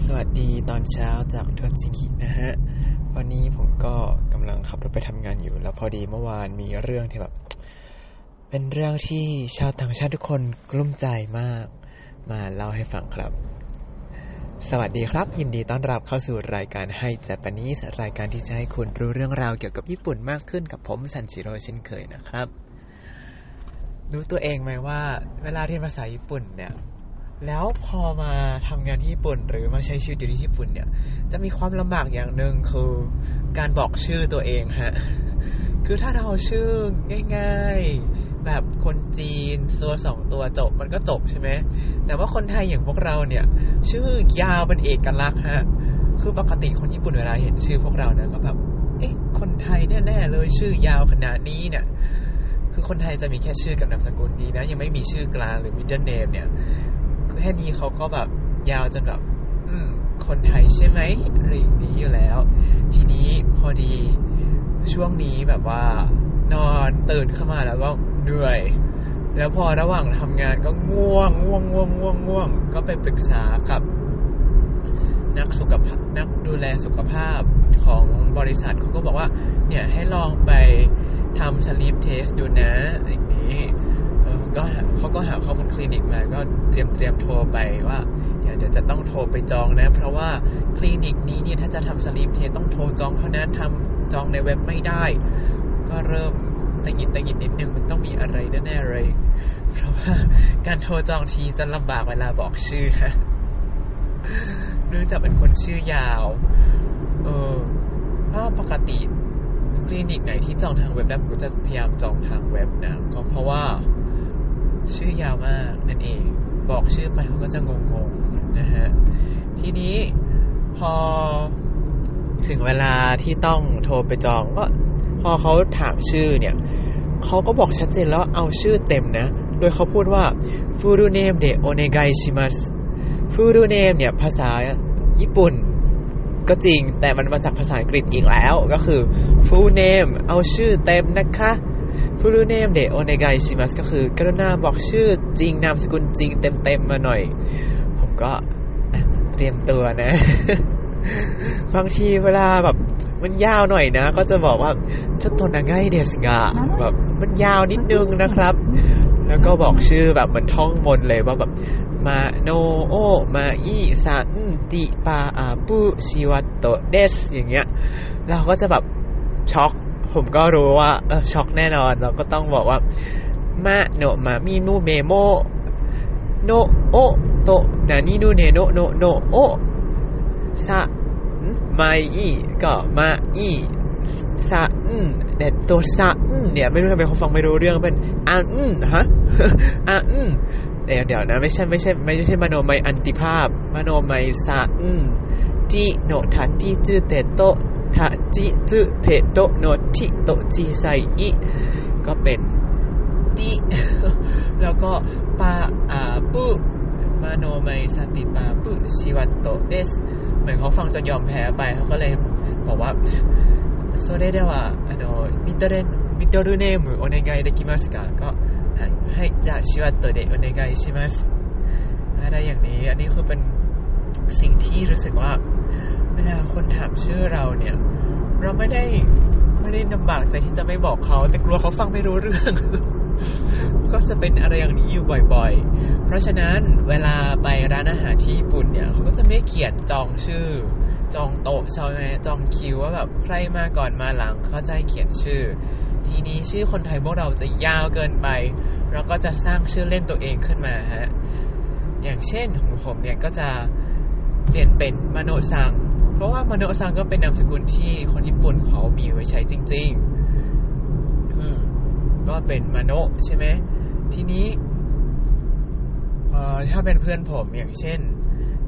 สวัสดีตอนเช้าจากทวนซิกินะฮะ วันนี้ผมก็กำลังขับรถไปทำงานอยู่ แล้วพอดีเมื่อวานมีเรื่องที่แบบ เป็นเรื่องที่ชาวต่างชาติทุกคนกลุ้มใจมาก มาเล่าให้ฟังครับ สวัสดีครับ ยินดีต้อนรับเข้าสู่รายการให้เจแปนิสรายการที่จะให้คุณรู้เรื่องราวเกี่ยวกับญี่ปุ่นมากขึ้นกับผมซันจิโร่เช่นเคยนะครับ รู้ตัวเองไหมว่า เวลาเรียนภาษาญี่ปุ่นเนี่ย แล้วพอมาทำงานที่ญี่ปุ่น หรือมาใช้ชีวิตอยู่ที่ญี่ปุ่นเนี่ย จะมีความลำบากอย่างหนึ่งคือการบอกชื่อตัวเองฮะ คือถ้าเราชื่อง่าย ๆ แบบคนจีนตัวสองตัวจบมันก็จบใช่ไหม แต่ว่าคนไทยอย่างพวกเราเนี่ย ชื่อยาวเป็นเอกลักษณ์ฮะ คือปกติคนญี่ปุ่นเวลาเห็นชื่อพวกเราเนี่ยก็แบบ เอ๊ะ คนไทยแน่ๆเลยชื่อยาวขนาดนี้เนี่ย คือคนไทยจะมีแค่ชื่อกับนามสกุลดีนะ ยังไม่มีชื่อกลางหรือ middle name เนี่ย แค่นี้เขาก็แบบยาวจนแบบ อืม คนไทยใช่ไหมอะไรอย่างนี้อยู่แล้ว ทีนี้พอดีช่วงนี้แบบว่า นอนตื่นขึ้นมาแล้วก็เหนื่อย แล้วพอระหว่างทำงานก็ง่วงง่วงง่วงง่วงง่วง ก็ไปปรึกษากับ นักสุขภาพนักดูแลสุขภาพของบริษัทเขาก็บอกว่า เนี่ยให้ลองไปทำ sleep test ดูนะอย่างนี้ ก็เขาก็หาข้อมูลคลินิกมา ก็เตรียมเตรียมโทรไปว่าเดี๋ยวจะต้องโทรไปจองนะ เพราะว่าคลินิกนี้เนี่ยถ้าจะทำ sleep test ต้องโทรจองเท่านั้นทำจองในเว็บไม่ได้ ก็เริ่มตะหงิดตะหงิดนิดนึงมันต้องมีอะไรแน่ๆเลย เพราะว่าการโทรจองทีจะลำบากเวลาบอกชื่อฮะเนื่องจากเป็นคนชื่อยาว เออเพราปกติคลินิกไหนที่จองทางเว็บได้ผมก็จะพยายามจองทางเว็บนะ ก็เพราะว่า ชื่อยาวมากนั่นเอง บอกชื่อไปเขาก็จะงงๆนะฮะ ทีนี้พอถึงเวลาที่ต้องโทรไปจองก็พอเขาถามชื่อเนี่ยเขาก็บอกชัดเจนแล้วเอาชื่อเต็มนะ โดยเขาพูดว่า full name de onegai shimasu full name เนี่ยภาษาญี่ปุ่นก็จริงแต่มันมาจากภาษาอังกฤษอีกแล้วก็คือ full name เอาชื่อเต็มนะคะ full name de onegai shimasu ก็คือกรุณาบอกชื่อจริงนามสกุลจริงเต็มๆมาหน่อย ผมก็เตรียมตัวนะ บางทีเวลาแบบ มันยาวหน่อยนะ ก็จะบอกว่าชดโตนาง่ายเดสกะแบบมันยาวนิดนึงนะครับ แล้วก็บอกชื่อแบบเหมันท่องมนเลยว่าแบบมาโนโอมาอีซันติปาอาปุชิวัตโตเดสอย่างเงี้ย เราก็จะแบบช็อก ผมก็รู้ว่าออช็อกแน่นอน เราก็ต้องบอกว่ามาโนมามีนูเมโมโนโอโตนานินูเนโนโนโนโอซะมาอีก็มาอีซะอืมแต่ตัวซะอืมเนี่ยไม่รู้ทำไมเขาฟังไม่รู้เรื่องเป็นอันอืมฮะอันอืมเดี๋ยวเดี๋ยวนะ ไม่ใช่ไม่ใช่ไม่ใช่มโนไมอันติภาพ มโนไมซะอืมจิโนทัจิจืเตโต ทัจิจืเตโตโนทิโตจิไซอิก็เป็นติ แล้วก็ปาอาปุมโนไมสติปาปุชิวัตโตเดส เหมือนเขาฟังจนยอมแพ้ไปเขาก็เลยบอกว่าโซเดเดว่าあのミドルミドルネームお願いできますかก็はいじゃあシワットでお願いしますอะไรอย่างนี้ อันนี้คือเป็นสิ่งที่รู้สึกว่า เวลาคนถามชื่อเราเนี่ย เราไม่ได้ไม่ได้ลำบากใจที่จะไม่บอกเขา แต่กลัวเขาฟังไม่รู้เรื่อง ก็จะเป็นอะไรอย่างนี้อยู่บ่อยๆ เพราะฉะนั้นเวลาไปร้านอาหารที่ญี่ปุ่นเนี่ยเขาก็จะไม่เขียนจองชื่อ จองโต๊ะใช่ไหมจองคิวว่าแบบใครมาก่อนมาหลังเขาจะให้เขียนชื่อ ทีนี้ชื่อคนไทยพวกเราจะยาวเกินไปเราก็จะสร้างชื่อเล่นตัวเองขึ้นมาฮะอย่างเช่นของผมเนี่ยก็จะเปลี่ยนเป็นมโนซัง ราะว่ามโนซังก็เป็นนามสกุลที่คนญี่ปุ่นเขามีไว้ใช้จริง ๆ อืมก็เป็นมโนใช่ไหมทีนี้เอ่อถ้าเป็นเพื่อนผมอย่างเช่น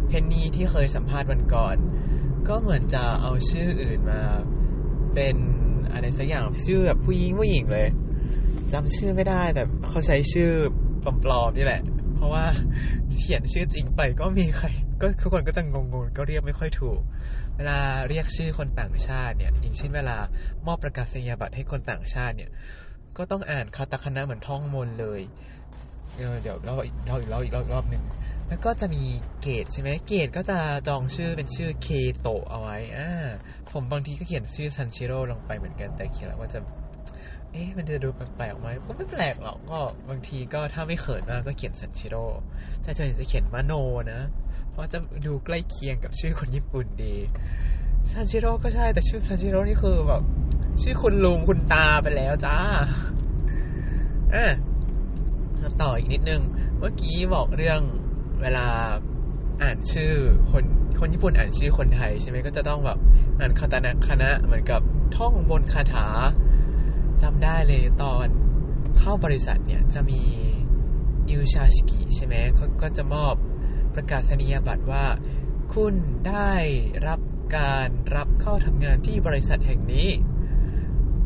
เพนนีที่เคยสัมภาษณ์วันก่อน ก็เหมือนจะเอาชื่ออื่นมา เป็นอะไรสักอย่างชื่อแบบผู้หญิงผู้หญิงเลยจำชื่อไม่ได้แต่เขาใช้ชื่อปลอมๆนี่แหละ เพราะว่าเขียนชื่อจริงไปก็มีใคร ก็ทุกคนก็จะงงๆก็เรียกไม่ค่อยถูก เวลาเรียกชื่อคนต่างชาติเนี่ยอย่างเช่นเวลามอบประกาศนียบัตรให้คนต่างชาติเนี่ย ก็ต้องอ่านคาตาคณะเหมือนท่องมนเลยเดี๋ยวเราอีกเราอีกเราอีกรอบรอบหนึ่งแล้วก็จะมีเกตใช่ไหมเกตก็จะจองชื่อเป็นชื่อเคโตะเอาไว้อ่าผมบางทีก็เขียนชื่อซันชิโร่ลงไปเหมือนกันแต่เขียนแล้วว่าจะ เอ๊ะมันจะดูแปลกๆไหมก็ไม่แปลกหรอกก็บางทีก็ถ้าไม่เขินมากก็เขียนซันชิโร่แต่ส่วนใหญ่จะเขียนมาโนนะ เพราะจะดูใกล้เคียงกับชื่อคนญี่ปุ่นดีซันชิโร่ก็ใช่แต่ชื่อซันชิโร่นี่คือแบบ ชื่อคุณลุงคุณตาไปแล้วจ้าอะต่ออีกนิดนึง เมื่อกี้บอกเรื่องเวลาอ่านชื่อคนคนญี่ปุ่นอ่านชื่อคนไทยใช่ไหมก็จะต้องแบบอ่านคาตาคานะเหมือนกับท่องบ่นคาถาจำได้เลยตอนเข้าบริษัทเนี่ยจะมียูชาชิกิใช่ไหมเขาก็จะมอบ ประกาศนียบัตรว่า คุณได้รับการรับเข้าทำงานที่บริษัทแห่งนี้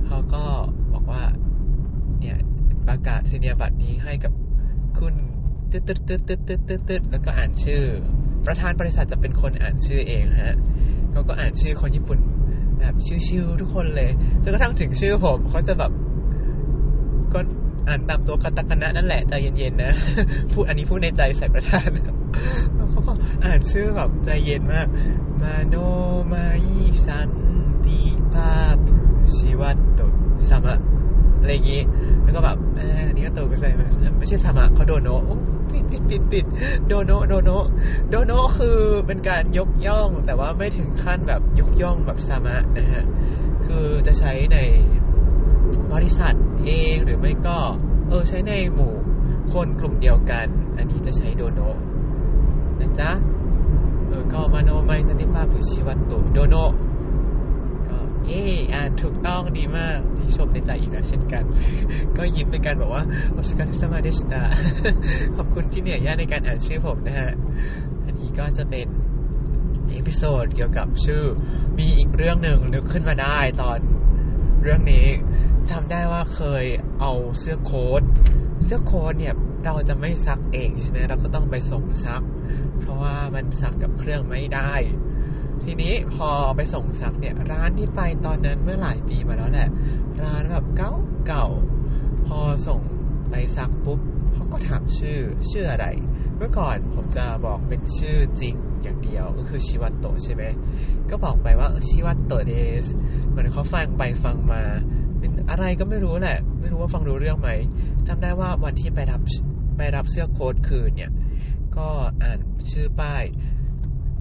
เขาก็บอกว่า เนี่ย ประกาศนียบัตรนี้ให้กับคุณตึ๊ดตึ๊ดตึ๊ดตึ๊ดตึ๊ดตึ๊ดตึ๊ดแล้วก็อ่านชื่อ ประธานบริษัทจะเป็นคนอ่านชื่อเองฮะเขาก็อ่านชื่อคนญี่ปุ่นแบบชิวๆทุกคนเลยจนกระทั่งถึงชื่อผมเขาจะแบบก็อ่านตามตัวคาตาคณะนั่นแหละใจเย็นๆนะ พูดอันนี้พูดในใจใส่ประธาน เขาก็อ่านชื่อแบบใจเย็นมาก มาโนมาอิซันติปาปุชิวัตโตสามะอะไรอย่างงี้ แล้วก็แบบอันนี้ก็โตไปใส่ไม่ใช่สามะเขาโดโนปิดปิดปิดปิดโดโนโดโนโดโนคือเป็นการยกย่อง แต่ว่าไม่ถึงขั้นแบบยกย่องแบบสามะนะฮะ คือจะใช้ในบริษัทเองหรือไม่ก็ เออใช้ในหมู่คนกลุ่มเดียวกัน อันนี้จะใช้โดโน นะจ๊ะเออก็มาโนไมสันติภาพฟุชิวัตโตโดโนก็เย่อ่านถูกต้องดีมากที่ชมในใจอีกนะเช่นกัน ก็ยิ้มเป็นการบอกว่าお疲れ様でしたขอบคุณที่เหนื่อยยากในการอ่านชื่อผมนะฮะ อันนี้ก็จะเป็น episode เกี่ยวกับชื่อมีอีกเรื่องหนึ่งนึกขึ้นมาได้ตอนเรื่องนี้จำได้ว่าเคยเอาเสื้อโค้ท เสื้อโค้ทเนี่ยเราจะไม่ซักเองใช่ไหมเราก็ต้องไปส่งซัก เพราะว่ามันซักกับเครื่องไม่ได้ ทีนี้พอไปส่งซักเนี่ย ร้านที่ไปตอนนั้นเมื่อหลายปีมาแล้วแหละ ร้านแบบเก่าเก่า พอส่งไปซักปุ๊บเขาก็ถามชื่อชื่ออะไร เมื่อก่อนผมจะบอกเป็นชื่อจริงอย่างเดียวก็คือชิวัตโตใช่ไหมก็บอกไปว่าชิวัตโตเดสเหมือนเขาฟังไปฟังมาเป็นอะไรก็ไม่รู้แหละ ไม่รู้ว่าฟังรู้เรื่องไหม จำได้ว่าวันที่ไปรับไปรับเสื้อโค้ทคืนเนี่ย ก็อ่านชื่อป้าย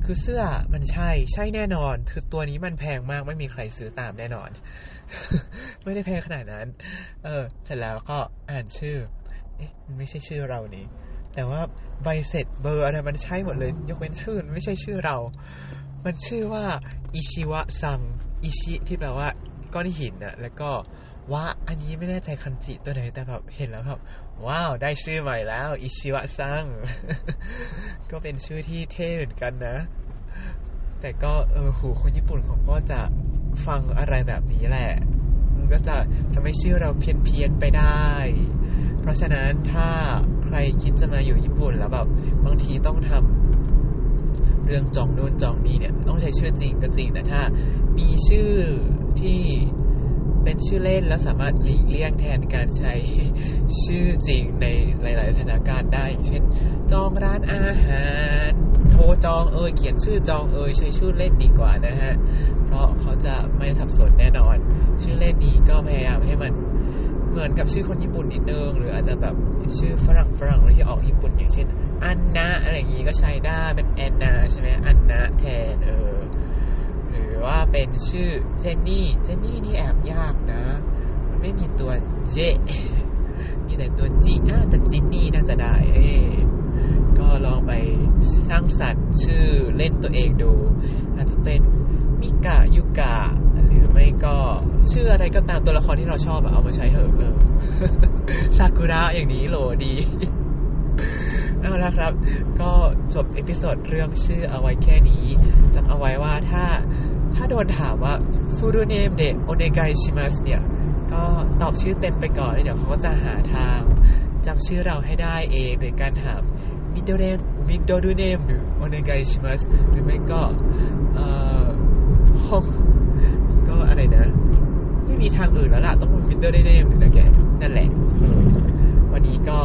คือเสื้อมันใช่ใช่แน่นอน คือตัวนี้มันแพงมากไม่มีใครซื้อตามแน่นอน ไม่ได้แพงขนาดนั้น เออ เสร็จแล้วก็อ่านชื่อ เอ๊ะมันไม่ใช่ชื่อเรานี่แต่ว่าใบเสร็จเบอร์อะไรมันใช่หมดเลย ยกเว้นชื่อไม่ใช่ชื่อเรา มันชื่อว่าอิชิวะซังอิชิที่แปลว่าก้อนหินอะแล้วก็ วะอันนี้ไม่แน่ใจคันจิตัวไหนแต่แบบเห็นแล้วแบบว้าวได้ชื่อใหม่แล้ว อิชิวะซัง ก็เป็นชื่อที่เท่เหมือนกันนะ แต่ก็เออหูคนญี่ปุ่นเขาก็จะฟังอะไรแบบนี้แหละมันก็จะทำให้ชื่อเราเพี้ยนเพียนๆไปได้ เพราะฉะนั้นถ้าใครคิดจะมาอยู่ญี่ปุ่นแล้วแบบบางทีต้องทำเรื่องจองนู่นจองนี้เนี่ย ต้องใช้ชื่อจริงก็จริงแต่ถ้ามีชื่อที่ เป็นชื่อเล่นแล้วสามารถหลีกเลี่ยงแทนการใช้ชื่อจริงในหลาย ๆ สถานการณ์ได้เช่น จองร้านอาหาร โทรจองเอยเขียนชื่อจองเอยใช้ชื่อเล่นดีกว่านะฮะ เพราะเขาจะไม่สับสนแน่นอน ชื่อเล่นนี้ก็พยายามให้มันเหมือนกับชื่อคนญี่ปุ่นนิดนึงหรืออาจจะแบบชื่อฝรั่งฝรั่งที่ออกญี่ปุ่นอย่างเช่นอันนะอะไรอย่างนี้ก็ใช้ได้เป็นแอนนาใช่ไหมอันนะแทนเออ รือว่าเป็นชื่อเจนนี่ เจนนี่นี่แอบยากนะ มันไม่มีตัวเจ มีแต่ตัวจีอะแต่จินนี่น่าจะได้ เอ้ก็ลองไปสร้างสรรค์ชื่อเล่นตัวเองดู อาจจะเป็นมิกะยุกะ หรือไม่ก็ชื่ออะไรก็ตามตัวละครที่เราชอบเอามาใช้เถอะเออซากุระอย่างนี้โหลดีเอาละครับ ก็จบ episode เรื่องชื่อเอาไว้แค่นี้จำเอาไว้ ถ้าโดนถามว่าフルネームでお願いしますเนี่ย ก็ตอบชื่อเต็มไปก่อนแล้วเดี๋ยวเขาก็จะหาทางจำชื่อเราให้ได้เองโดยการถาม middle name middle name หรือお願いしますหรือไม่ก็เอ่อห้องก็อะไรนะ ไม่มีทางอื่นแล้วล่ะ ต้อง middle name หรือนะแกนั่นแหละ วันนี้ก็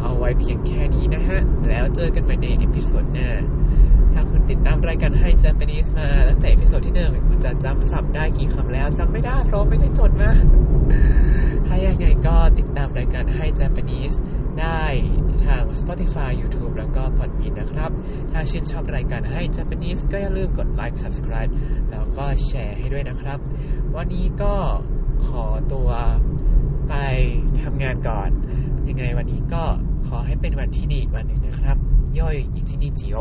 เอาไว้เพียงแค่นี้นะฮะ แล้วเจอกันใหม่ใน episode หน้า ถ้าคุณติดตามรายการให้ Japanese มาตั้งแต่ episode ที่หนึ่งคุณจะจำศัพท์ได้กี่คำแล้วจำไม่ได้เพราะไม่ได้จดมา ถ้ายังไงก็ติดตามรายการให้ Japanese ได้ทาง Spotify YouTube แล้วก็ Podbean นะครับ ถ้าชื่นชอบรายการให้ Japanese ก็อย่าลืมกดไลค์ Subscribe แล้วก็แชร์ให้ด้วยนะครับ วันนี้ก็ขอตัวไปทำงานก่อน ยังไงวันนี้ก็ขอให้เป็นวันที่ดีวันหนึ่งนะครับ ย่อยอิจินิจิโอ